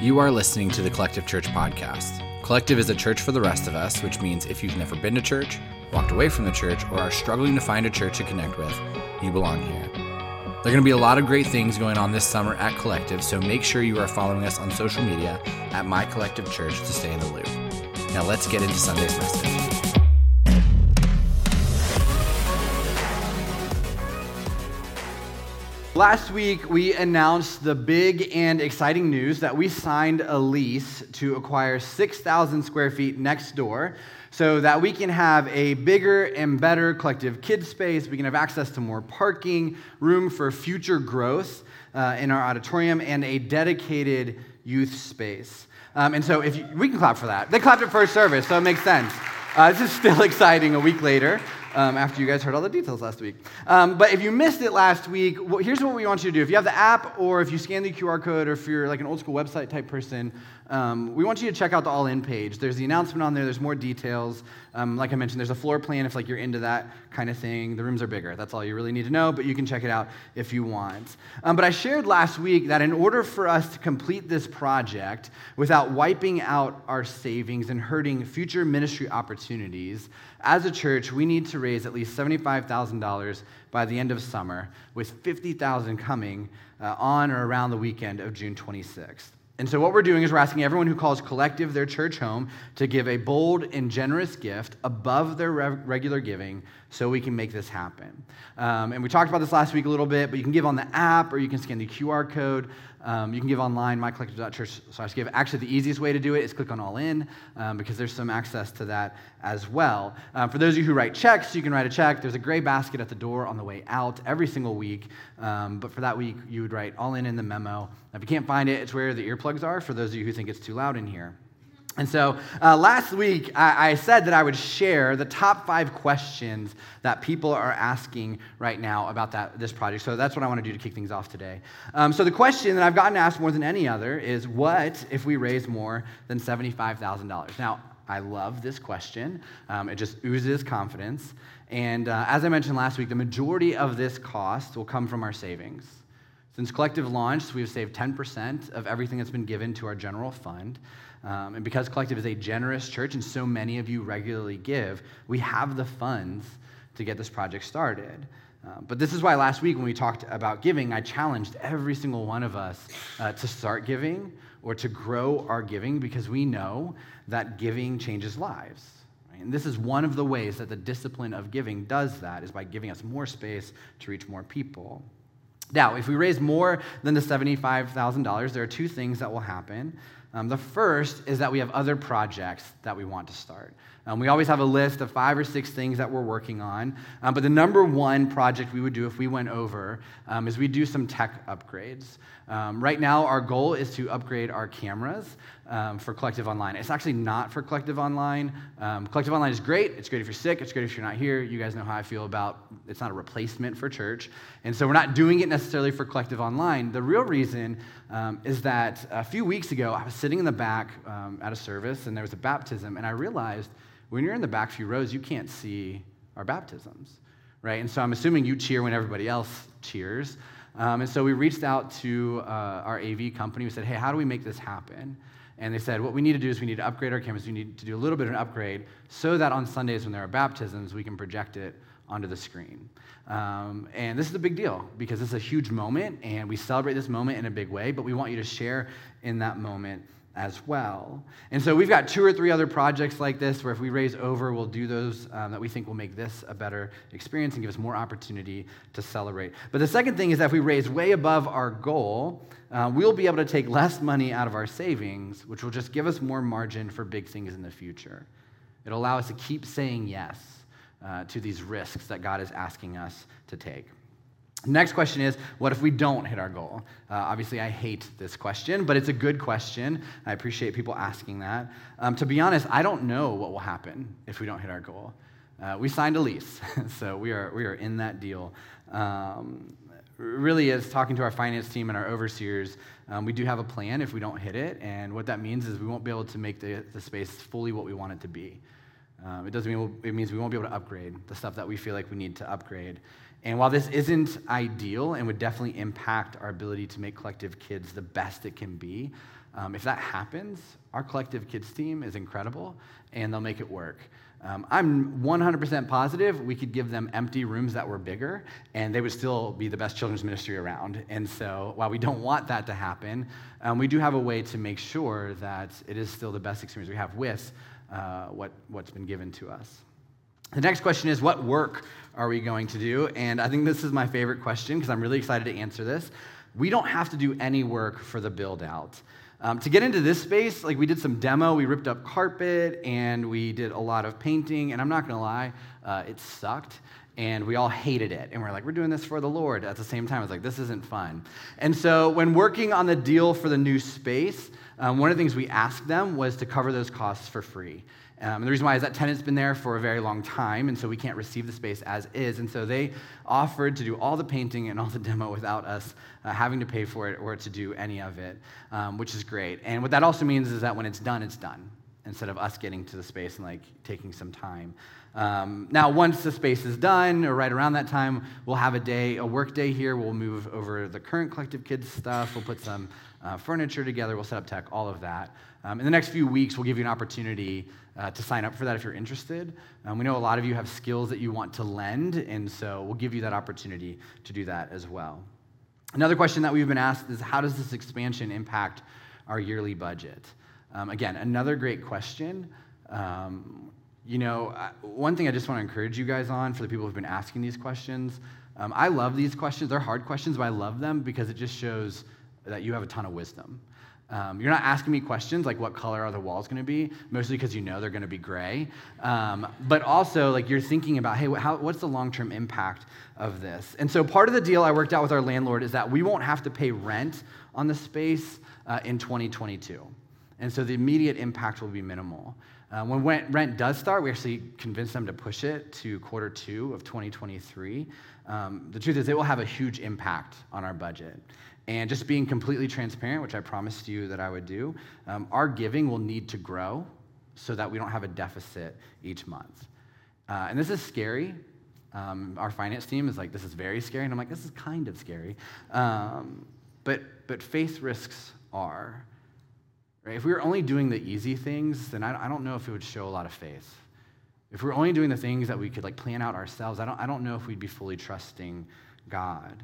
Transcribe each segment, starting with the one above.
You are listening to the Collective Church podcast. Collective is a church for the rest of us, which means if you've never been to church, walked away from the church, or are struggling to find a church to connect with, you belong here. There are going to be a lot of great things going on this summer at Collective, so make sure you are following us on social media at My Collective Church to stay in the loop. Now let's get into Sunday's message. Last week, we announced the big and exciting news that we signed a lease to acquire 6,000 square feet next door so that we can have a bigger and better collective kids space. We can have access to more parking, room for future growth uh, in our auditorium, and a dedicated youth space. Um, and so, if you, we can clap for that. They clapped at first service, so it makes sense. Uh, this is still exciting a week later um, after you guys heard all the details last week. Um, but if you missed it last week, well, here's what we want you to do. If you have the app or if you scan the QR code or if you're like an old school website type person, um, we want you to check out the All In page. There's the announcement on there, there's more details. Um, like I mentioned, there's a floor plan if like you're into that kind of thing. The rooms are bigger. That's all you really need to know, but you can check it out if you want. Um, but I shared last week that in order for us to complete this project without wiping out our savings and hurting future ministry opportunities, as a church, we need to raise at least $75,000 by the end of summer, with 50,000 coming uh, on or around the weekend of June 26th. And so, what we're doing is we're asking everyone who calls Collective their church home to give a bold and generous gift above their regular giving so we can make this happen. Um, and we talked about this last week a little bit, but you can give on the app or you can scan the QR code. Um, you can give online, mycollective.church give. Actually, the easiest way to do it is click on All In um, because there's some access to that as well. Um, for those of you who write checks, you can write a check. There's a gray basket at the door on the way out every single week. Um, but for that week, you would write All In in the memo. If you can't find it, it's where the earplugs are for those of you who think it's too loud in here. And so uh, last week, I, I, said that I would share the top five questions that people are asking right now about that, this project. So that's what I want to do to kick things off today. Um, so the question that I've gotten asked more than any other is what if we raise more than $75,000? Now, I love this question. Um, it just oozes confidence. And uh, as I mentioned last week, the majority of this cost will come from our savings. Since Collective launched, we've saved 10% of everything that's been given to our general fund. Um, and because Collective is a generous church and so many of you regularly give, we have the funds to get this project started. Uh, but this is why last week when we talked about giving, I challenged every single one of us uh, to start giving or to grow our giving because we know that giving changes lives. And this is one of the ways that the discipline of giving does that, is by giving us more space to reach more people. Now, if we raise more than the $75,000, there are two things that will happen. Um, the first is that we have other projects that we want to start. Um, we always have a list of five or six things that we're working on. Um, but the number one project we would do if we went over um, is we do some tech upgrades. Um, right now, our goal is to upgrade our cameras um, for Collective Online. It's actually not for Collective Online. Um, Collective Online is great. It's great if you're sick. It's great if you're not here. You guys know how I feel about it's not a replacement for church. And so we're not doing it necessarily for Collective Online. The real reason is that a few weeks ago, I was sitting in the back at a service and there was a baptism, and I realized when you're in the back few rows, you can't see our baptisms, right? And so I'm assuming you cheer when everybody else cheers. Um, and so we reached out to uh, our AV company. We said, hey, how do we make this happen? And they said, what we need to do is we need to upgrade our cameras. We need to do a little bit of an upgrade so that on Sundays when there are baptisms, we can project it onto the screen. Um, and this is a big deal because it's a huge moment, and we celebrate this moment in a big way, but we want you to share in that moment as well. And so we've got two or three other projects like this where if we raise over, we'll do those um, that we think will make this a better experience and give us more opportunity to celebrate. But the second thing is that if we raise way above our goal, uh, we'll be able to take less money out of our savings, which will just give us more margin for big things in the future. It'll allow us to keep saying yes uh, to these risks that God is asking us to take. Next question is what if we don't hit our goal? Uh, obviously, I hate this question, but it's a good question. I appreciate people asking that. Um, to be honest, I don't know what will happen if we don't hit our goal. Uh, we signed a lease, so we are, we are in that deal. Um, really, as talking to our finance team and our overseers, um, we do have a plan if we don't hit it, and what that means is we won't be able to make the, the space fully what we want it to be. Um, it doesn't mean we'll, it means we won't be able to upgrade the stuff that we feel like we need to upgrade. And while this isn't ideal and would definitely impact our ability to make collective kids the best it can be, um, if that happens, our collective kids team is incredible and they'll make it work. Um, I'm 100% positive we could give them empty rooms that were bigger and they would still be the best children's ministry around. And so, while we don't want that to happen, um, we do have a way to make sure that it is still the best experience we have with uh, what, what's been given to us. The next question is what work are we going to do? And I think this is my favorite question because I'm really excited to answer this. We don't have to do any work for the build out. Um, to get into this space, like we did some demo, we ripped up carpet and we did a lot of painting. And I'm not gonna lie, uh, it sucked. And we all hated it. And we're like, we're doing this for the Lord. At the same time, it's like, this isn't fun. And so when working on the deal for the new space, um, one of the things we asked them was to cover those costs for free. Um, and the reason why is that tenant's been there for a very long time, and so we can't receive the space as is. And so they offered to do all the painting and all the demo without us uh, having to pay for it or to do any of it, um, which is great. And what that also means is that when it's done, it's done, instead of us getting to the space and like taking some time. Um, now, once the space is done, or right around that time, we'll have a day, a work day here. We'll move over the current collective kids stuff. We'll put some uh, furniture together. We'll set up tech, all of that. Um, in the next few weeks, we'll give you an opportunity uh, to sign up for that if you're interested. Um, we know a lot of you have skills that you want to lend, and so we'll give you that opportunity to do that as well. Another question that we've been asked is how does this expansion impact our yearly budget? Um, again, another great question. Um, you know, one thing I just want to encourage you guys on for the people who've been asking these questions. Um, I love these questions. They're hard questions, but I love them because it just shows that you have a ton of wisdom. Um, you're not asking me questions like what color are the walls going to be, mostly because you know they're going to be gray. Um, but also, like you're thinking about, hey, how, what's the long term impact of this? And so, part of the deal I worked out with our landlord is that we won't have to pay rent on the space uh, in 2022. And so, the immediate impact will be minimal. Uh, when rent does start, we actually convinced them to push it to quarter two of 2023. Um, the truth is, it will have a huge impact on our budget. And just being completely transparent, which I promised you that I would do, um, our giving will need to grow so that we don't have a deficit each month. Uh, and this is scary. Um, our finance team is like, this is very scary. And I'm like, this is kind of scary. Um, but, but faith risks are. Right? If we were only doing the easy things, then I, I don't know if it would show a lot of faith. If we're only doing the things that we could like plan out ourselves, I don't, I don't know if we'd be fully trusting God.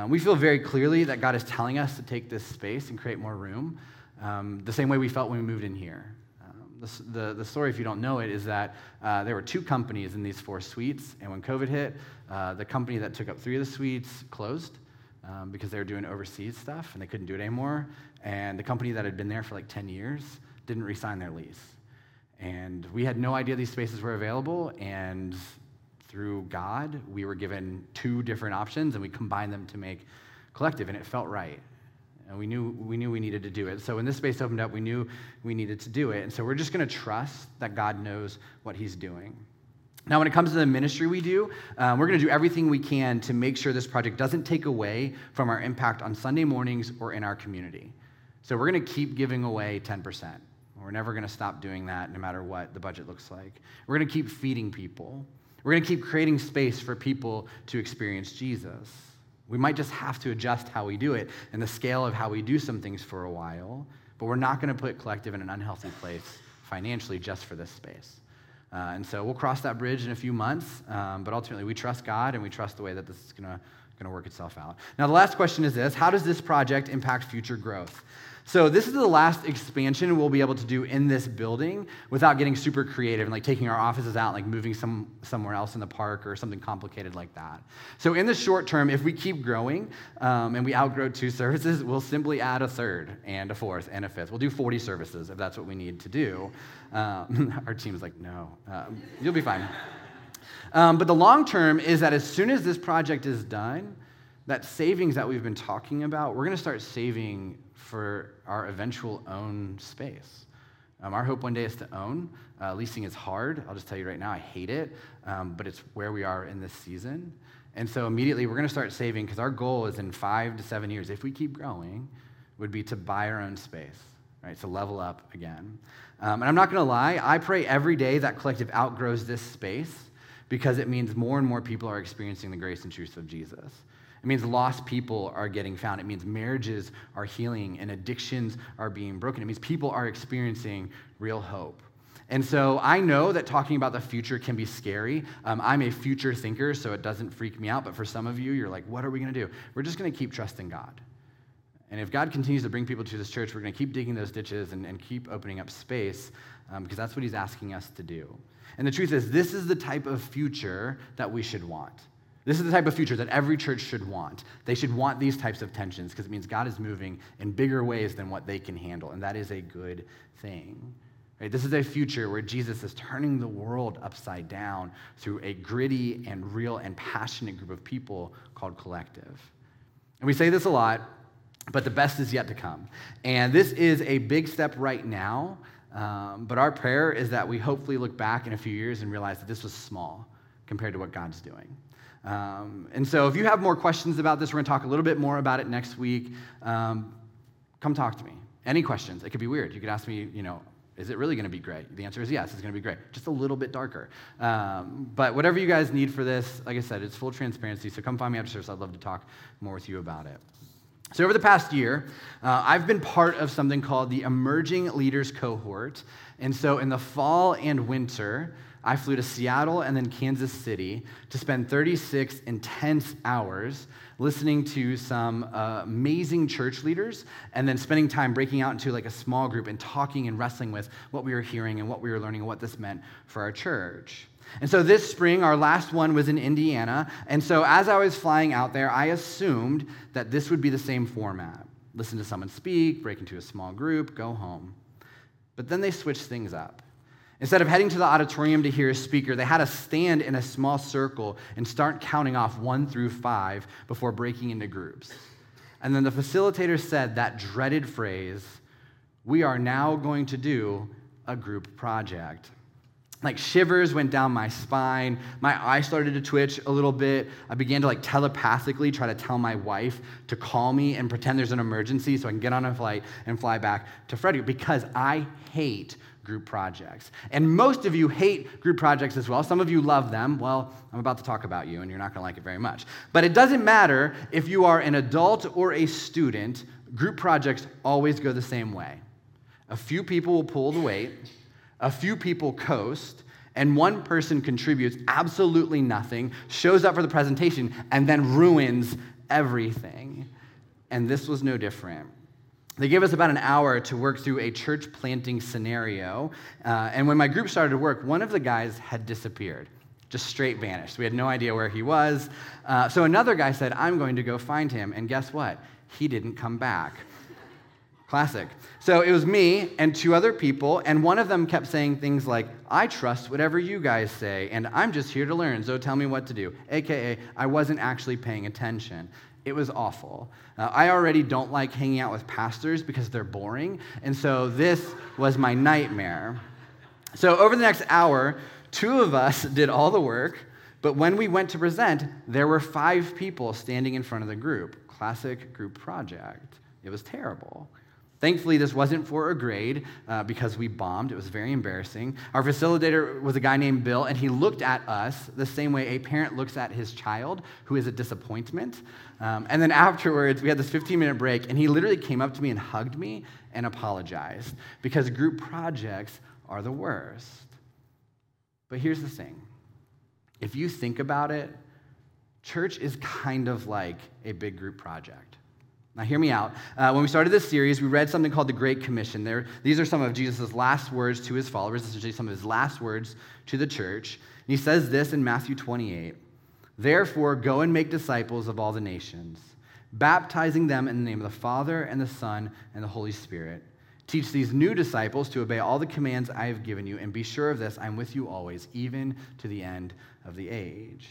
Um, we feel very clearly that God is telling us to take this space and create more room, um, the same way we felt when we moved in here. Um, the, the, the, story, if you don't know it, is that uh, there were two companies in these four suites, and when COVID hit, uh, the company that took up three of the suites closed um, because they were doing overseas stuff and they couldn't do it anymore. And the company that had been there for like 10 years didn't re sign their lease. And we had no idea these spaces were available, and through God, we were given two different options and we combined them to make collective, and it felt right. And we knew, we knew we needed to do it. So when this space opened up, we knew we needed to do it. And so we're just going to trust that God knows what He's doing. Now, when it comes to the ministry we do, um, we're going to do everything we can to make sure this project doesn't take away from our impact on Sunday mornings or in our community. So we're going to keep giving away 10%. We're never going to stop doing that no matter what the budget looks like. We're going to keep feeding people. We're going to keep creating space for people to experience Jesus. We might just have to adjust how we do it and the scale of how we do some things for a while, but we're not going to put collective in an unhealthy place financially just for this space. Uh, and so we'll cross that bridge in a few months, um, but ultimately we trust God and we trust the way that this is going to work itself out. Now, the last question is this How does this project impact future growth? So this is the last expansion we'll be able to do in this building without getting super creative and like taking our offices out, like moving some somewhere else in the park or something complicated like that. So in the short term, if we keep growing um, and we outgrow two services, we'll simply add a third and a fourth and a fifth. We'll do 40 services if that's what we need to do. Um, our team's like, no, um, you'll be fine. Um, but the long term is that as soon as this project is done, that savings that we've been talking about, we're going to start saving for our eventual own space. Um, our hope one day is to own. Uh, leasing is hard. I'll just tell you right now, I hate it, um, but it's where we are in this season. And so immediately we're going to start saving because our goal is in five to seven years, if we keep growing, would be to buy our own space right? To level up again. Um, and I'm not going to lie, I pray every day that collective outgrows this space because it means more and more people are experiencing the grace and truth of Jesus. It means lost people are getting found. It means marriages are healing and addictions are being broken. It means people are experiencing real hope. And so I know that talking about the future can be scary. Um, I'm a future thinker, so it doesn't freak me out. But for some of you, you're like, what are we going to do? We're just going to keep trusting God. And if God continues to bring people to this church, we're going to keep digging those ditches and, and keep opening up space um, because that's what He's asking us to do. And the truth is, this is the type of future that we should want. This is the type of future that every church should want. They should want these types of tensions because it means God is moving in bigger ways than what they can handle, and that is a good thing. Right? This is a future where Jesus is turning the world upside down through a gritty and real and passionate group of people called collective. And we say this a lot, but the best is yet to come. And this is a big step right now, um, but our prayer is that we hopefully look back in a few years and realize that this was small compared to what God's doing. Um, and so, if you have more questions about this, we're going to talk a little bit more about it next week. Um, come talk to me. Any questions? It could be weird. You could ask me, you know, is it really going to be great? The answer is yes, it's going to be great. Just a little bit darker. Um, but whatever you guys need for this, like I said, it's full transparency. So come find me after service. I'd love to talk more with you about it. So, over the past year, uh, I've been part of something called the Emerging Leaders Cohort. And so, in the fall and winter, I flew to Seattle and then Kansas City to spend 36 intense hours listening to some uh, amazing church leaders and then spending time breaking out into like a small group and talking and wrestling with what we were hearing and what we were learning and what this meant for our church. And so this spring, our last one was in Indiana. And so as I was flying out there, I assumed that this would be the same format listen to someone speak, break into a small group, go home. But then they switched things up. Instead of heading to the auditorium to hear a speaker, they had us stand in a small circle and start counting off one through five before breaking into groups. And then the facilitator said that dreaded phrase, We are now going to do a group project. Like shivers went down my spine. My eyes started to twitch a little bit. I began to like telepathically try to tell my wife to call me and pretend there's an emergency so I can get on a flight and fly back to Frederick because I hate group projects. And most of you hate group projects as well. Some of you love them. Well, I'm about to talk about you and you're not going to like it very much. But it doesn't matter if you are an adult or a student, group projects always go the same way. A few people will pull the weight a few people coast, and one person contributes absolutely nothing, shows up for the presentation, and then ruins everything. And this was no different. They gave us about an hour to work through a church planting scenario. Uh, and when my group started to work, one of the guys had disappeared, just straight vanished. We had no idea where he was. Uh, so another guy said, I'm going to go find him. And guess what? He didn't come back. Classic. So it was me and two other people, and one of them kept saying things like, I trust whatever you guys say, and I'm just here to learn, so tell me what to do. AKA, I wasn't actually paying attention. It was awful. Uh, I already don't like hanging out with pastors because they're boring, and so this was my nightmare. So over the next hour, two of us did all the work, but when we went to present, there were five people standing in front of the group. Classic group project. It was terrible. Thankfully, this wasn't for a grade uh, because we bombed. It was very embarrassing. Our facilitator was a guy named Bill, and he looked at us the same way a parent looks at his child who is a disappointment. Um, and then afterwards, we had this 15 minute break, and he literally came up to me and hugged me and apologized because group projects are the worst. But here's the thing if you think about it, church is kind of like a big group project. Now, hear me out. Uh, when we started this series, we read something called the Great Commission. There, these are some of Jesus' last words to his followers, essentially some of his last words to the church. And he says this in Matthew 28 Therefore, go and make disciples of all the nations, baptizing them in the name of the Father, and the Son, and the Holy Spirit. Teach these new disciples to obey all the commands I have given you, and be sure of this I'm with you always, even to the end of the age.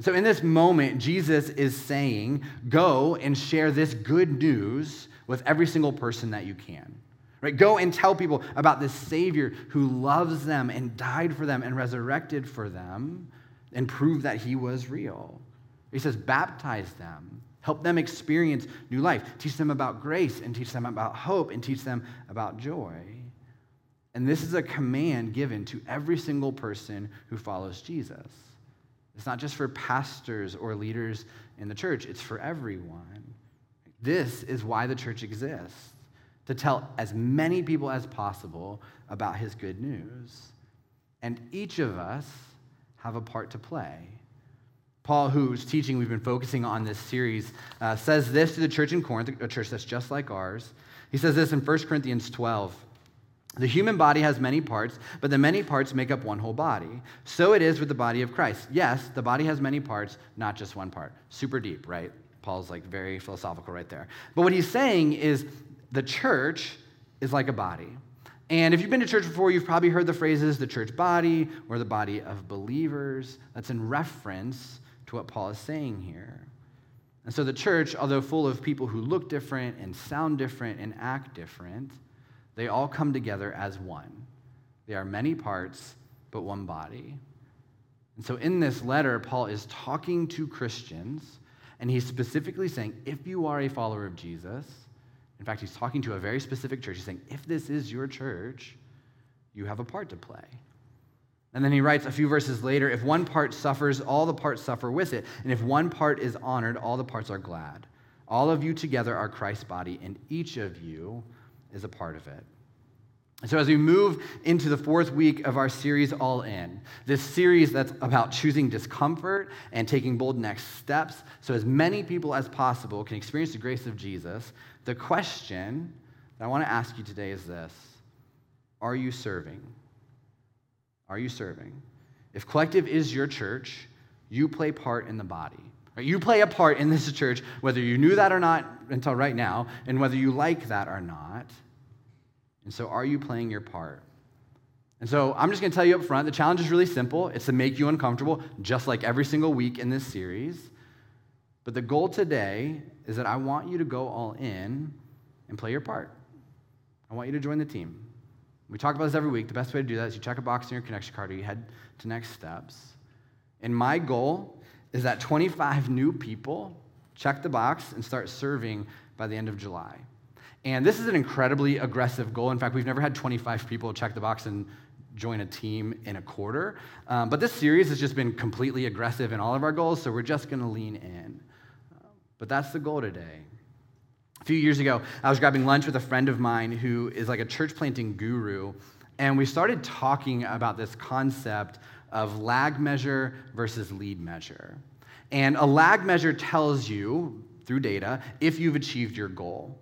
So, in this moment, Jesus is saying, Go and share this good news with every single person that you can. Right? Go and tell people about this Savior who loves them and died for them and resurrected for them and prove that he was real. He says, Baptize them Help them experience new life. Teach them about grace and teach them about hope and teach them about joy. And this is a command given to every single person who follows Jesus. It's not just for pastors or leaders in the church, it's for everyone. This is why the church exists to tell as many people as possible about his good news. And each of us have a part to play. Paul, whose teaching we've been focusing on this series, uh, says this to the church in Corinth, a church that's just like ours. He says this in 1 Corinthians 12. The human body has many parts, but the many parts make up one whole body. So it is with the body of Christ. Yes, the body has many parts, not just one part. Super deep, right? Paul's like very philosophical right there. But what he's saying is the church is like a body. And if you've been to church before, you've probably heard the phrases the church body or the body of believers. That's in reference to what Paul is saying here. And so the church, although full of people who look different and sound different and act different, they all come together as one. They are many parts, but one body. And so in this letter, Paul is talking to Christians, and he's specifically saying if you are a follower of Jesus, in fact, he's talking to a very specific church. He's saying if this is your church, you have a part to play. And then he writes a few verses later if one part suffers, all the parts suffer with it. And if one part is honored, all the parts are glad. All of you together are Christ's body, and each of you is a part of it. So, as we move into the fourth week of our series, All In, this series that's about choosing discomfort and taking bold next steps so as many people as possible can experience the grace of Jesus, the question that I want to ask you today is this Are you serving? Are you serving? If Collective is your church, you play part in the body. You play a part in this church, whether you knew that or not until right now, and whether you like that or not. And so, are you playing your part? And so, I'm just going to tell you up front the challenge is really simple it's to make you uncomfortable, just like every single week in this series. But the goal today is that I want you to go all in and play your part. I want you to join the team. We talk about this every week. The best way to do that is you check a box in your connection card or you head to next steps. And my goal is that 25 new people check the box and start serving by the end of July. And this is an incredibly aggressive goal. In fact, we've never had 25 people check the box and join a team in a quarter. Um, but this series has just been completely aggressive in all of our goals, so we're just going to lean in. But that's the goal today. A few years ago, I was grabbing lunch with a friend of mine who is like a church planting guru, and we started talking about this concept of lag measure versus lead measure. And a lag measure tells you through data if you've achieved your goal.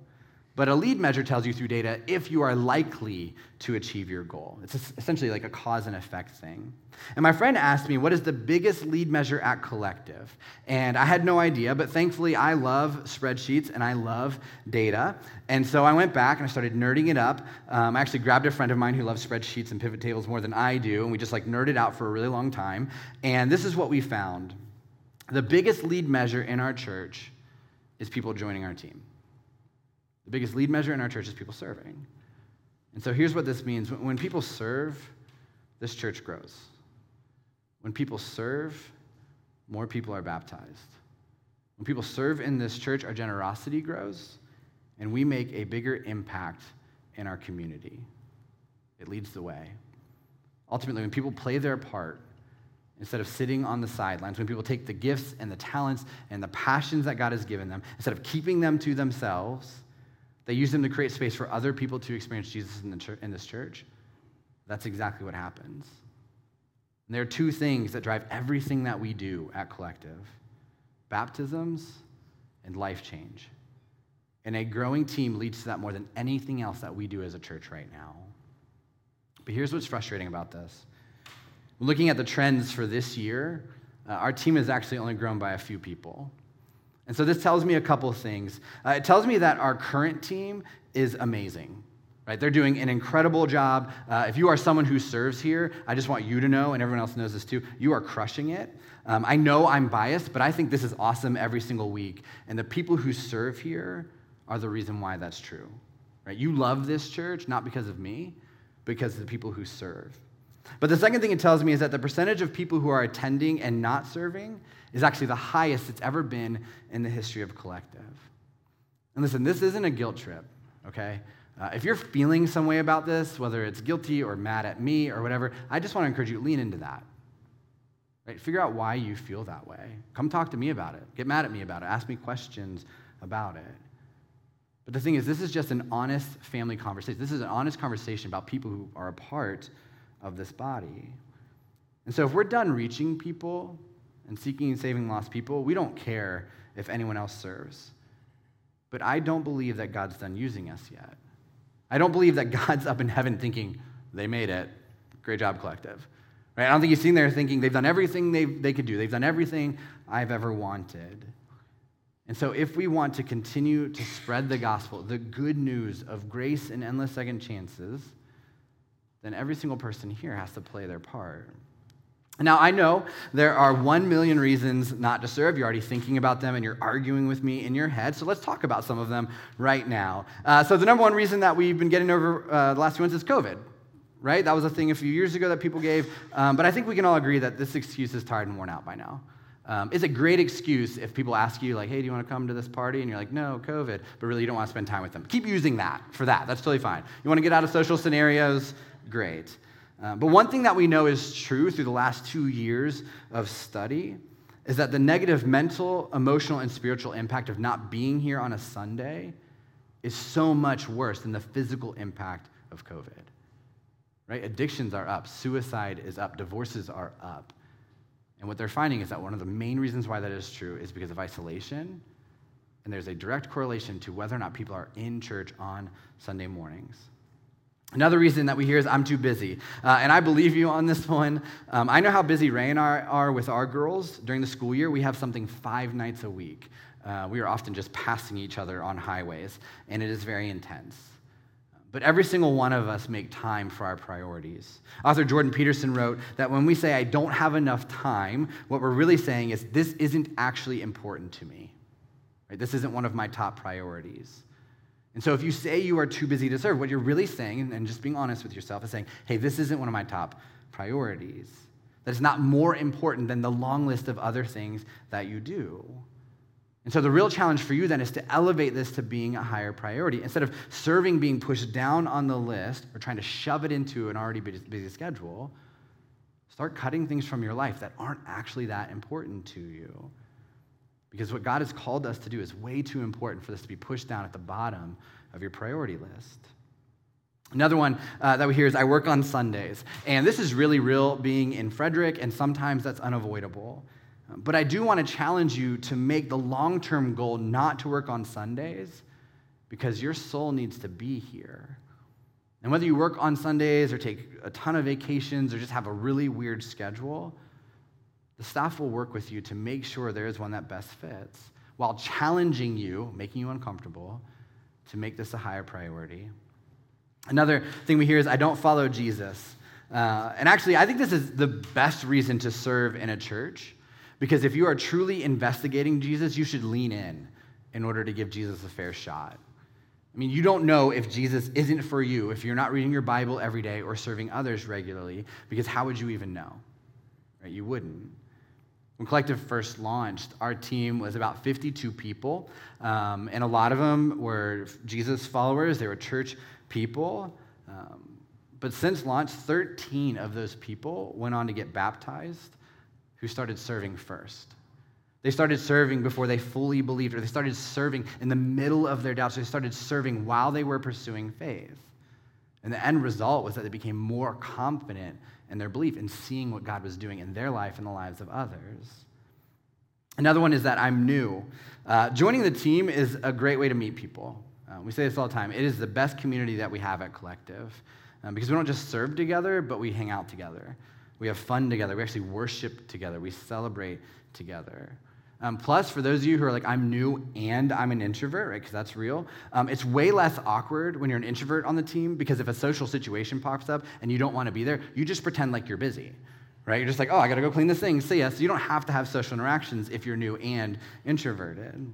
But a lead measure tells you through data if you are likely to achieve your goal. It's essentially like a cause and effect thing. And my friend asked me, What is the biggest lead measure at Collective? And I had no idea, but thankfully I love spreadsheets and I love data. And so I went back and I started nerding it up. Um, I actually grabbed a friend of mine who loves spreadsheets and pivot tables more than I do, and we just like nerded out for a really long time. And this is what we found the biggest lead measure in our church is people joining our team. The biggest lead measure in our church is people serving. And so here's what this means when people serve, this church grows. When people serve, more people are baptized. When people serve in this church, our generosity grows, and we make a bigger impact in our community. It leads the way. Ultimately, when people play their part, instead of sitting on the sidelines, when people take the gifts and the talents and the passions that God has given them, instead of keeping them to themselves, they use them to create space for other people to experience Jesus in, church, in this church. That's exactly what happens. And there are two things that drive everything that we do at Collective baptisms and life change. And a growing team leads to that more than anything else that we do as a church right now. But here's what's frustrating about this. Looking at the trends for this year, uh, our team has actually only grown by a few people. And so this tells me a couple things. Uh, it tells me that our current team is amazing. Right? They're doing an incredible job. Uh, if you are someone who serves here, I just want you to know, and everyone else knows this too, you are crushing it. Um, I know I'm biased, but I think this is awesome every single week. And the people who serve here are the reason why that's true. Right? You love this church not because of me, because of the people who serve. But the second thing it tells me is that the percentage of people who are attending and not serving is actually the highest it's ever been in the history of collective. And listen, this isn't a guilt trip, okay? Uh, if you're feeling some way about this, whether it's guilty or mad at me or whatever, I just want to encourage you lean into that. Right? Figure out why you feel that way. Come talk to me about it. Get mad at me about it. Ask me questions about it. But the thing is, this is just an honest family conversation. This is an honest conversation about people who are a part of this body. And so if we're done reaching people and seeking and saving lost people, we don't care if anyone else serves. But I don't believe that God's done using us yet. I don't believe that God's up in heaven thinking, they made it. Great job, collective. Right? I don't think he's sitting there thinking they've done everything they, they could do. They've done everything I've ever wanted. And so, if we want to continue to spread the gospel, the good news of grace and endless second chances, then every single person here has to play their part. Now, I know there are one million reasons not to serve. You're already thinking about them and you're arguing with me in your head. So let's talk about some of them right now. Uh, so, the number one reason that we've been getting over uh, the last few months is COVID, right? That was a thing a few years ago that people gave. Um, but I think we can all agree that this excuse is tired and worn out by now. Um, it's a great excuse if people ask you, like, hey, do you want to come to this party? And you're like, no, COVID. But really, you don't want to spend time with them. Keep using that for that. That's totally fine. You want to get out of social scenarios? Great. Uh, but one thing that we know is true through the last two years of study is that the negative mental, emotional, and spiritual impact of not being here on a Sunday is so much worse than the physical impact of COVID. Right? Addictions are up, suicide is up, divorces are up. And what they're finding is that one of the main reasons why that is true is because of isolation. And there's a direct correlation to whether or not people are in church on Sunday mornings. Another reason that we hear is I'm too busy. Uh, and I believe you on this one. Um, I know how busy Ray and I are with our girls during the school year. We have something five nights a week. Uh, we are often just passing each other on highways, and it is very intense. But every single one of us make time for our priorities. Author Jordan Peterson wrote that when we say, I don't have enough time, what we're really saying is, this isn't actually important to me. Right? This isn't one of my top priorities. And so if you say you are too busy to serve, what you're really saying, and just being honest with yourself, is saying, hey, this isn't one of my top priorities. That is not more important than the long list of other things that you do. And so the real challenge for you then is to elevate this to being a higher priority. Instead of serving being pushed down on the list or trying to shove it into an already busy schedule, start cutting things from your life that aren't actually that important to you. Because what God has called us to do is way too important for this to be pushed down at the bottom of your priority list. Another one uh, that we hear is I work on Sundays. And this is really real being in Frederick, and sometimes that's unavoidable. But I do want to challenge you to make the long term goal not to work on Sundays because your soul needs to be here. And whether you work on Sundays or take a ton of vacations or just have a really weird schedule, the staff will work with you to make sure there is one that best fits while challenging you, making you uncomfortable, to make this a higher priority. Another thing we hear is, I don't follow Jesus. Uh, and actually, I think this is the best reason to serve in a church because if you are truly investigating Jesus, you should lean in in order to give Jesus a fair shot. I mean, you don't know if Jesus isn't for you if you're not reading your Bible every day or serving others regularly, because how would you even know? Right? You wouldn't. When Collective first launched, our team was about 52 people, um, and a lot of them were Jesus followers, they were church people. Um, but since launch, 13 of those people went on to get baptized who started serving first. They started serving before they fully believed, or they started serving in the middle of their doubts. They started serving while they were pursuing faith. And the end result was that they became more confident in their belief in seeing what God was doing in their life and the lives of others. Another one is that I'm new. Uh, joining the team is a great way to meet people. Uh, we say this all the time. It is the best community that we have at Collective um, because we don't just serve together, but we hang out together. We have fun together. We actually worship together. We celebrate together. Um, plus, for those of you who are like, I'm new and I'm an introvert, right? Because that's real. Um, it's way less awkward when you're an introvert on the team because if a social situation pops up and you don't want to be there, you just pretend like you're busy, right? You're just like, oh, I got to go clean this thing. See ya. So you don't have to have social interactions if you're new and introverted.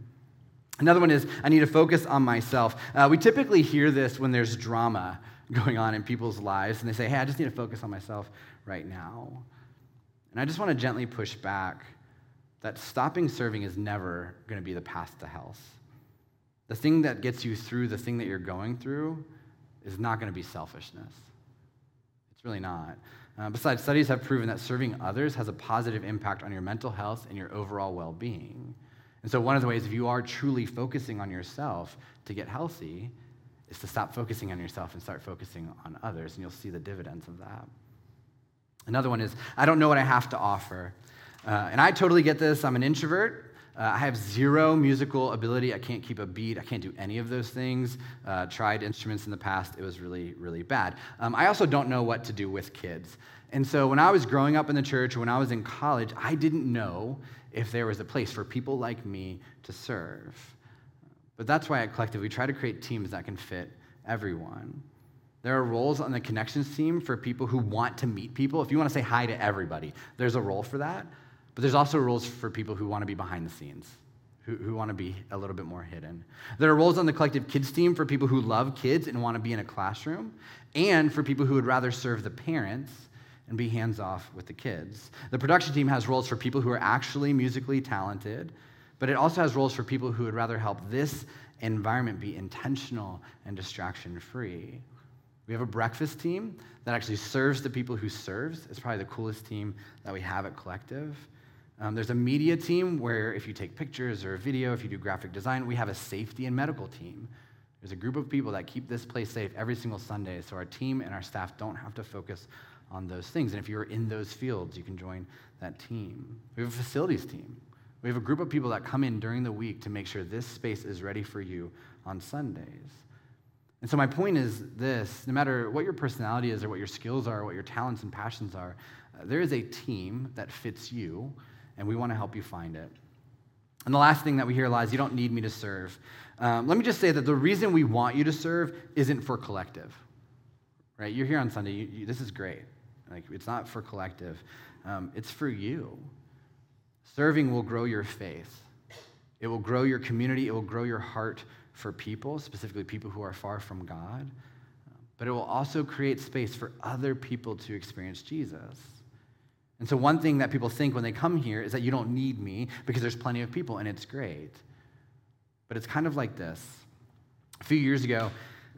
Another one is, I need to focus on myself. Uh, we typically hear this when there's drama going on in people's lives, and they say, hey, I just need to focus on myself right now. And I just want to gently push back that stopping serving is never going to be the path to health. The thing that gets you through the thing that you're going through is not going to be selfishness. It's really not. Uh, besides, studies have proven that serving others has a positive impact on your mental health and your overall well being. And so, one of the ways, if you are truly focusing on yourself to get healthy, is to stop focusing on yourself and start focusing on others, and you'll see the dividends of that. Another one is, I don't know what I have to offer. Uh, and I totally get this. I'm an introvert. Uh, I have zero musical ability. I can't keep a beat. I can't do any of those things. Uh, tried instruments in the past. It was really, really bad. Um, I also don't know what to do with kids. And so when I was growing up in the church, when I was in college, I didn't know if there was a place for people like me to serve. But that's why at Collective, we try to create teams that can fit everyone. There are roles on the connections team for people who want to meet people. If you want to say hi to everybody, there's a role for that. But there's also roles for people who want to be behind the scenes, who, who want to be a little bit more hidden. There are roles on the collective kids team for people who love kids and want to be in a classroom, and for people who would rather serve the parents and be hands off with the kids. The production team has roles for people who are actually musically talented, but it also has roles for people who would rather help this environment be intentional and distraction free. We have a breakfast team that actually serves the people who serves. It's probably the coolest team that we have at Collective. Um, there's a media team where if you take pictures or video, if you do graphic design, we have a safety and medical team. There's a group of people that keep this place safe every single Sunday, so our team and our staff don't have to focus on those things. And if you're in those fields, you can join that team. We have a facilities team. We have a group of people that come in during the week to make sure this space is ready for you on Sundays. And so, my point is this no matter what your personality is, or what your skills are, or what your talents and passions are, uh, there is a team that fits you and we want to help you find it. And the last thing that we hear a lot is you don't need me to serve. Um, let me just say that the reason we want you to serve isn't for collective, right? You're here on Sunday. You, you, this is great. Like it's not for collective. Um, it's for you. Serving will grow your faith. It will grow your community. It will grow your heart for people, specifically people who are far from God. But it will also create space for other people to experience Jesus. And so, one thing that people think when they come here is that you don't need me because there's plenty of people and it's great. But it's kind of like this. A few years ago,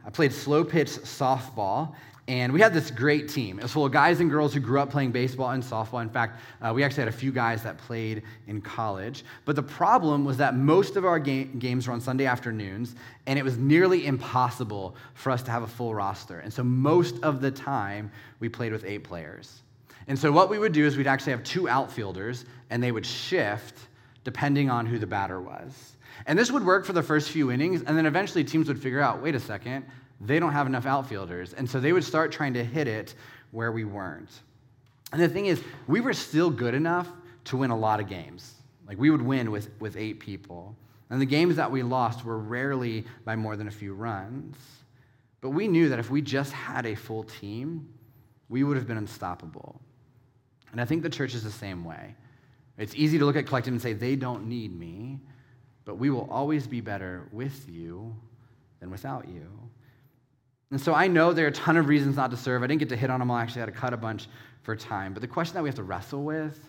I played slow pitch softball, and we had this great team. It was full of guys and girls who grew up playing baseball and softball. In fact, uh, we actually had a few guys that played in college. But the problem was that most of our ga- games were on Sunday afternoons, and it was nearly impossible for us to have a full roster. And so most of the time, we played with eight players. And so what we would do is we'd actually have two outfielders, and they would shift depending on who the batter was. And this would work for the first few innings, and then eventually teams would figure out wait a second, they don't have enough outfielders. And so they would start trying to hit it where we weren't. And the thing is, we were still good enough to win a lot of games. Like we would win with, with eight people. And the games that we lost were rarely by more than a few runs. But we knew that if we just had a full team, we would have been unstoppable. And I think the church is the same way. It's easy to look at collective and say, they don't need me, but we will always be better with you than without you. And so I know there are a ton of reasons not to serve. I didn't get to hit on them all. I actually had to cut a bunch for time. But the question that we have to wrestle with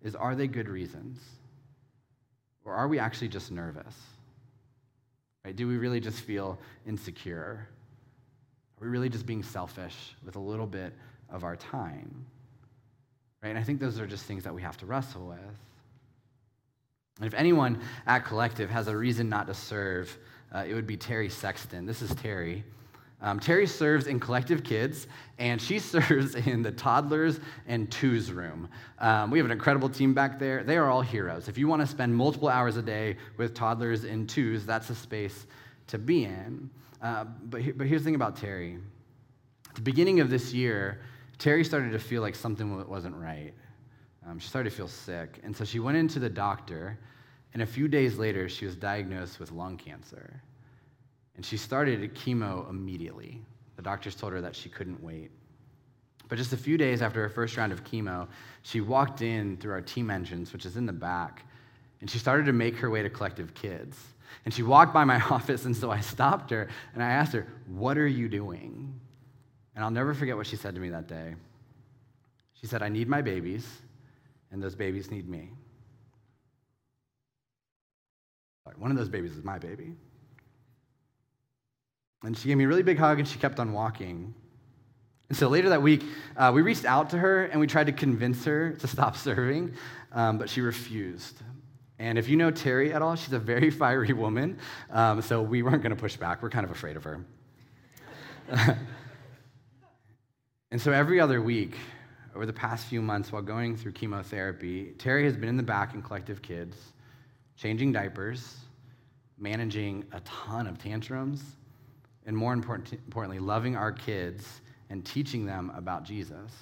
is are they good reasons? Or are we actually just nervous? Right? Do we really just feel insecure? Are we really just being selfish with a little bit of our time? Right? And I think those are just things that we have to wrestle with. And if anyone at Collective has a reason not to serve, uh, it would be Terry Sexton. This is Terry. Um, Terry serves in Collective Kids, and she serves in the toddlers and twos room. Um, we have an incredible team back there. They are all heroes. If you want to spend multiple hours a day with toddlers and twos, that's a space to be in. Uh, but, but here's the thing about Terry. At the beginning of this year, Terry started to feel like something wasn't right. Um, she started to feel sick. And so she went into the doctor, and a few days later, she was diagnosed with lung cancer. And she started chemo immediately. The doctors told her that she couldn't wait. But just a few days after her first round of chemo, she walked in through our team entrance, which is in the back, and she started to make her way to Collective Kids. And she walked by my office, and so I stopped her and I asked her, What are you doing? And I'll never forget what she said to me that day. She said, I need my babies, and those babies need me. One of those babies is my baby. And she gave me a really big hug and she kept on walking. And so later that week, uh, we reached out to her and we tried to convince her to stop serving, um, but she refused. And if you know Terry at all, she's a very fiery woman. Um, so we weren't going to push back. We're kind of afraid of her. and so every other week, over the past few months while going through chemotherapy, Terry has been in the back in Collective Kids, changing diapers, managing a ton of tantrums, and more important, importantly, loving our kids and teaching them about Jesus,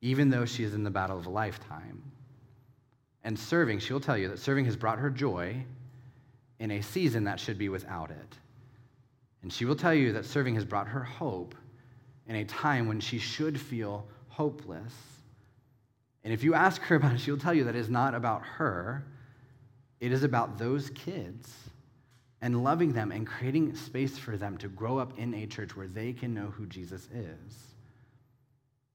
even though she is in the battle of a lifetime. And serving, she'll tell you that serving has brought her joy in a season that should be without it. And she will tell you that serving has brought her hope in a time when she should feel hopeless. And if you ask her about it, she'll tell you that it is not about her, it is about those kids and loving them and creating space for them to grow up in a church where they can know who Jesus is.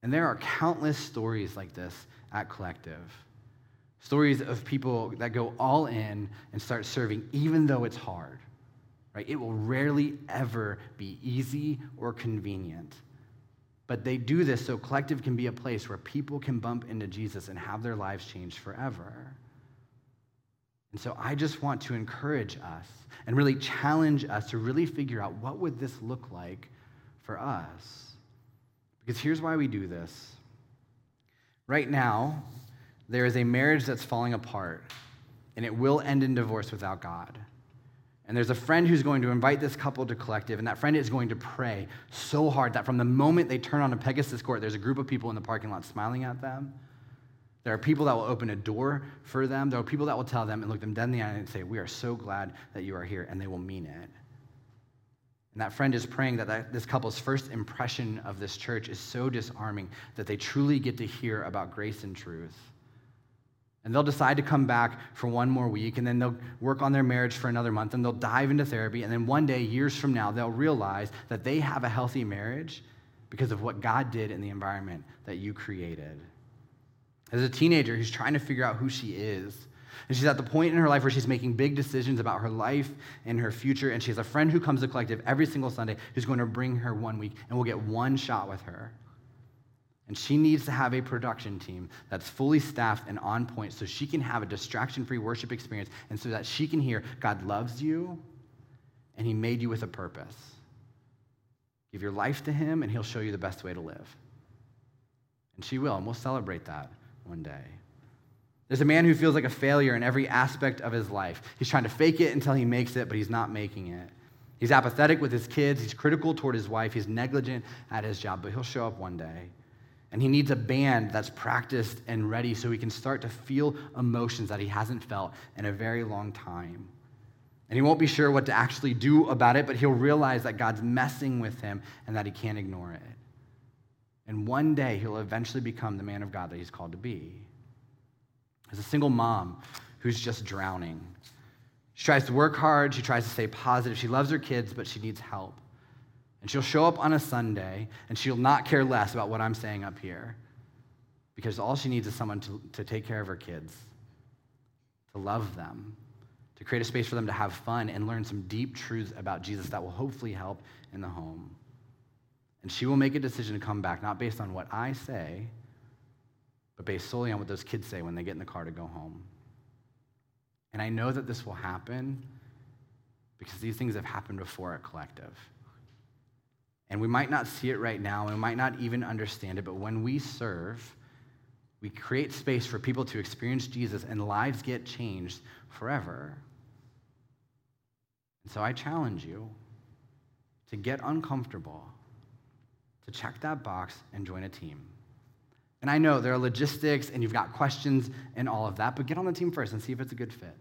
And there are countless stories like this at Collective. Stories of people that go all in and start serving, even though it's hard. Right? It will rarely ever be easy or convenient. But they do this so Collective can be a place where people can bump into Jesus and have their lives changed forever. And so I just want to encourage us and really challenge us to really figure out what would this look like for us. Because here's why we do this. Right now, there is a marriage that's falling apart, and it will end in divorce without God. And there's a friend who's going to invite this couple to collective, and that friend is going to pray so hard that from the moment they turn on a Pegasus court, there's a group of people in the parking lot smiling at them there are people that will open a door for them. There are people that will tell them and look them dead in the eye and say, We are so glad that you are here, and they will mean it. And that friend is praying that, that this couple's first impression of this church is so disarming that they truly get to hear about grace and truth. And they'll decide to come back for one more week, and then they'll work on their marriage for another month, and they'll dive into therapy. And then one day, years from now, they'll realize that they have a healthy marriage because of what God did in the environment that you created. As a teenager who's trying to figure out who she is. And she's at the point in her life where she's making big decisions about her life and her future. And she has a friend who comes to Collective every single Sunday who's going to bring her one week and we'll get one shot with her. And she needs to have a production team that's fully staffed and on point so she can have a distraction free worship experience and so that she can hear God loves you and He made you with a purpose. Give your life to Him and He'll show you the best way to live. And she will, and we'll celebrate that one day. There's a man who feels like a failure in every aspect of his life. He's trying to fake it until he makes it, but he's not making it. He's apathetic with his kids. He's critical toward his wife. He's negligent at his job, but he'll show up one day. And he needs a band that's practiced and ready so he can start to feel emotions that he hasn't felt in a very long time. And he won't be sure what to actually do about it, but he'll realize that God's messing with him and that he can't ignore it. And one day he'll eventually become the man of God that he's called to be. As a single mom who's just drowning, she tries to work hard, she tries to stay positive, she loves her kids, but she needs help. And she'll show up on a Sunday and she'll not care less about what I'm saying up here because all she needs is someone to, to take care of her kids, to love them, to create a space for them to have fun and learn some deep truths about Jesus that will hopefully help in the home. And she will make a decision to come back, not based on what I say, but based solely on what those kids say when they get in the car to go home. And I know that this will happen because these things have happened before at Collective. And we might not see it right now, and we might not even understand it, but when we serve, we create space for people to experience Jesus and lives get changed forever. And so I challenge you to get uncomfortable to check that box and join a team. And I know there are logistics and you've got questions and all of that, but get on the team first and see if it's a good fit.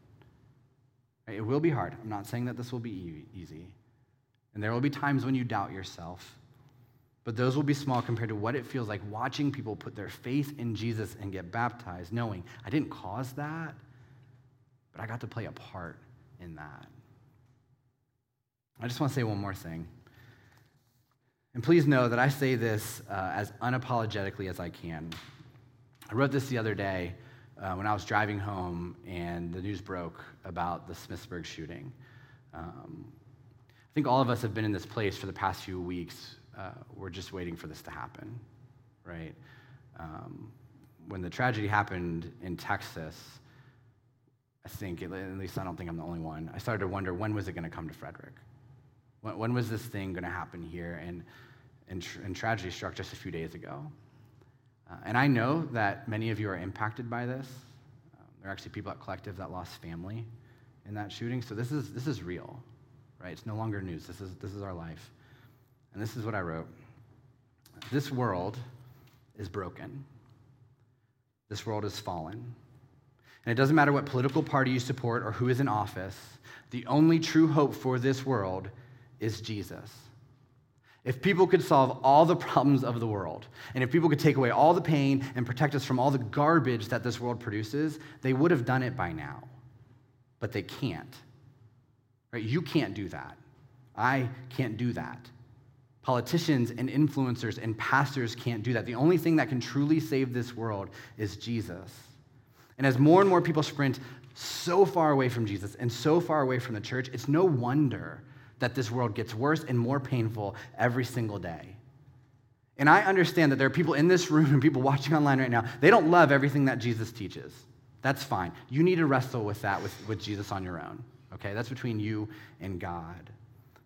It will be hard. I'm not saying that this will be easy. And there will be times when you doubt yourself. But those will be small compared to what it feels like watching people put their faith in Jesus and get baptized, knowing I didn't cause that, but I got to play a part in that. I just want to say one more thing. And please know that I say this uh, as unapologetically as I can. I wrote this the other day uh, when I was driving home and the news broke about the Smithsburg shooting. Um, think all of us have been in this place for the past few weeks. Uh, we're just waiting for this to happen, right? Um, when the tragedy happened in Texas, I think, at least I don't think I'm the only one, I started to wonder when was it going to come to Frederick? When, when, was this thing going to happen here? And, and, and, tragedy struck just a few days ago. Uh, and I know that many of you are impacted by this. Um, there are actually people at Collective that lost family in that shooting. So this is, this is real, right? It's no longer news. This is, this is our life. And this is what I wrote This world is broken, this world is fallen. And it doesn't matter what political party you support or who is in office, the only true hope for this world is Jesus. If people could solve all the problems of the world, and if people could take away all the pain and protect us from all the garbage that this world produces, they would have done it by now. But they can't. Right? You can't do that. I can't do that. Politicians and influencers and pastors can't do that. The only thing that can truly save this world is Jesus. And as more and more people sprint so far away from Jesus and so far away from the church, it's no wonder that this world gets worse and more painful every single day. And I understand that there are people in this room and people watching online right now, they don't love everything that Jesus teaches. That's fine. You need to wrestle with that with, with Jesus on your own, okay? That's between you and God.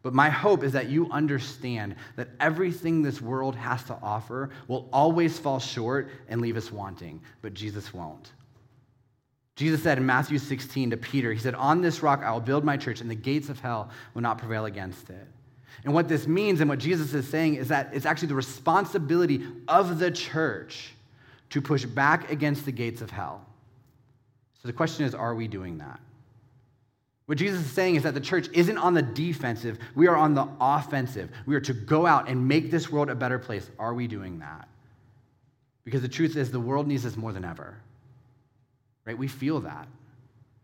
But my hope is that you understand that everything this world has to offer will always fall short and leave us wanting, but Jesus won't. Jesus said in Matthew 16 to Peter, He said, On this rock I will build my church, and the gates of hell will not prevail against it. And what this means and what Jesus is saying is that it's actually the responsibility of the church to push back against the gates of hell. So the question is, are we doing that? What Jesus is saying is that the church isn't on the defensive, we are on the offensive. We are to go out and make this world a better place. Are we doing that? Because the truth is, the world needs us more than ever right? We feel that.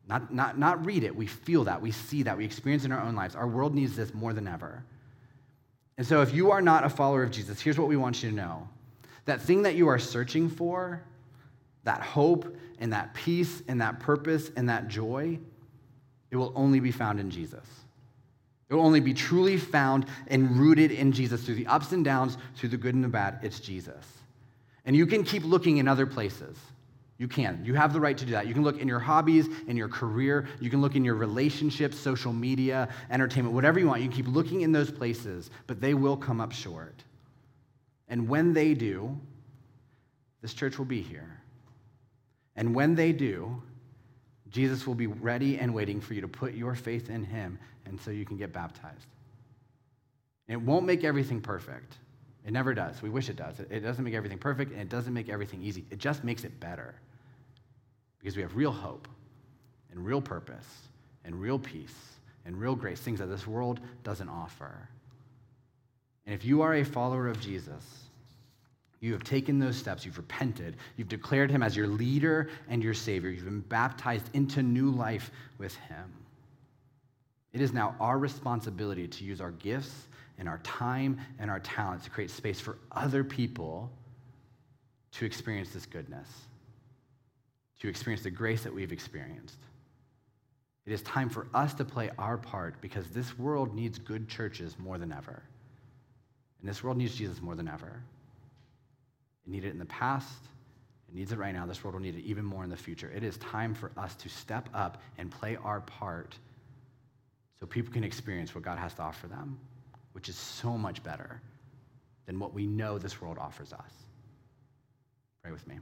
Not, not, not read it, we feel that, we see that, we experience in our own lives. Our world needs this more than ever. And so, if you are not a follower of Jesus, here's what we want you to know that thing that you are searching for, that hope and that peace and that purpose and that joy, it will only be found in Jesus. It will only be truly found and rooted in Jesus through the ups and downs, through the good and the bad. It's Jesus. And you can keep looking in other places. You can. You have the right to do that. You can look in your hobbies, in your career. You can look in your relationships, social media, entertainment, whatever you want. You can keep looking in those places, but they will come up short. And when they do, this church will be here. And when they do, Jesus will be ready and waiting for you to put your faith in him and so you can get baptized. it won't make everything perfect. It never does. We wish it does. It doesn't make everything perfect and it doesn't make everything easy. It just makes it better because we have real hope and real purpose and real peace and real grace, things that this world doesn't offer. And if you are a follower of Jesus, you have taken those steps, you've repented, you've declared him as your leader and your savior, you've been baptized into new life with him. It is now our responsibility to use our gifts and our time and our talents to create space for other people to experience this goodness to experience the grace that we've experienced. It is time for us to play our part because this world needs good churches more than ever. And this world needs Jesus more than ever. It needed it in the past. It needs it right now. This world will need it even more in the future. It is time for us to step up and play our part so people can experience what God has to offer them, which is so much better than what we know this world offers us. Pray with me.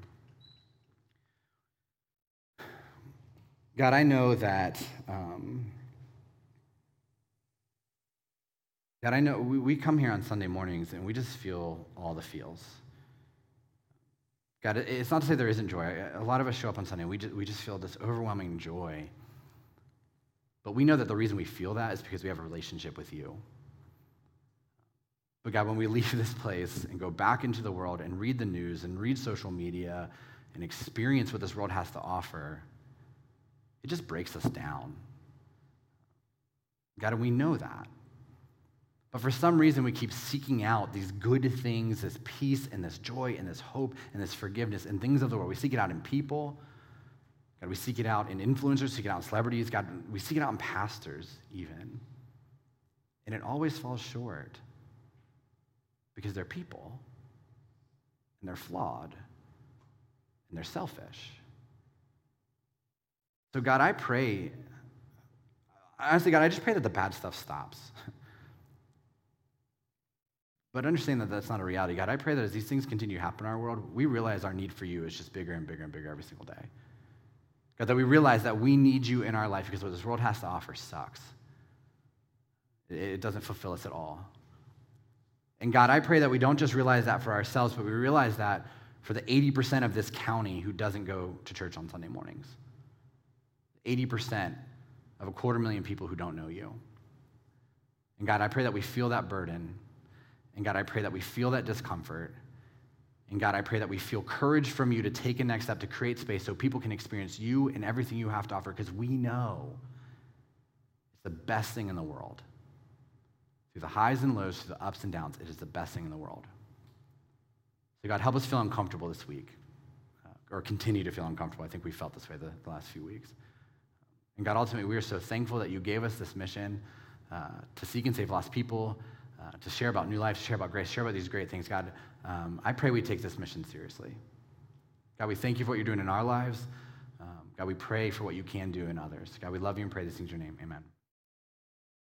God, I know that. Um, God, I know we, we come here on Sunday mornings and we just feel all the feels. God, it's not to say there isn't joy. A lot of us show up on Sunday we just, we just feel this overwhelming joy. But we know that the reason we feel that is because we have a relationship with you. But God, when we leave this place and go back into the world and read the news and read social media and experience what this world has to offer, it just breaks us down. God, and we know that. But for some reason, we keep seeking out these good things, this peace and this joy and this hope and this forgiveness and things of the world. We seek it out in people. God, we seek it out in influencers, seek it out in celebrities. God, we seek it out in pastors, even. And it always falls short because they're people and they're flawed and they're selfish. So, God, I pray, honestly, God, I just pray that the bad stuff stops. But understand that that's not a reality. God, I pray that as these things continue to happen in our world, we realize our need for you is just bigger and bigger and bigger every single day. God, that we realize that we need you in our life because what this world has to offer sucks. It doesn't fulfill us at all. And God, I pray that we don't just realize that for ourselves, but we realize that for the 80% of this county who doesn't go to church on Sunday mornings. 80% of a quarter million people who don't know you. And God, I pray that we feel that burden and God, I pray that we feel that discomfort. And God, I pray that we feel courage from you to take a next step to create space so people can experience you and everything you have to offer because we know it's the best thing in the world. Through the highs and lows, through the ups and downs, it is the best thing in the world. So, God, help us feel uncomfortable this week uh, or continue to feel uncomfortable. I think we felt this way the, the, last few weeks. And God, ultimately, we are so thankful that you gave us this mission uh, to seek and save lost people uh, to share about new life, share about grace, share about these great things. God, um, I pray we take this mission seriously. God, we thank you for what you're doing in our lives. Um, God, we pray for what you can do in others. God, we love you and pray this in your name. Amen.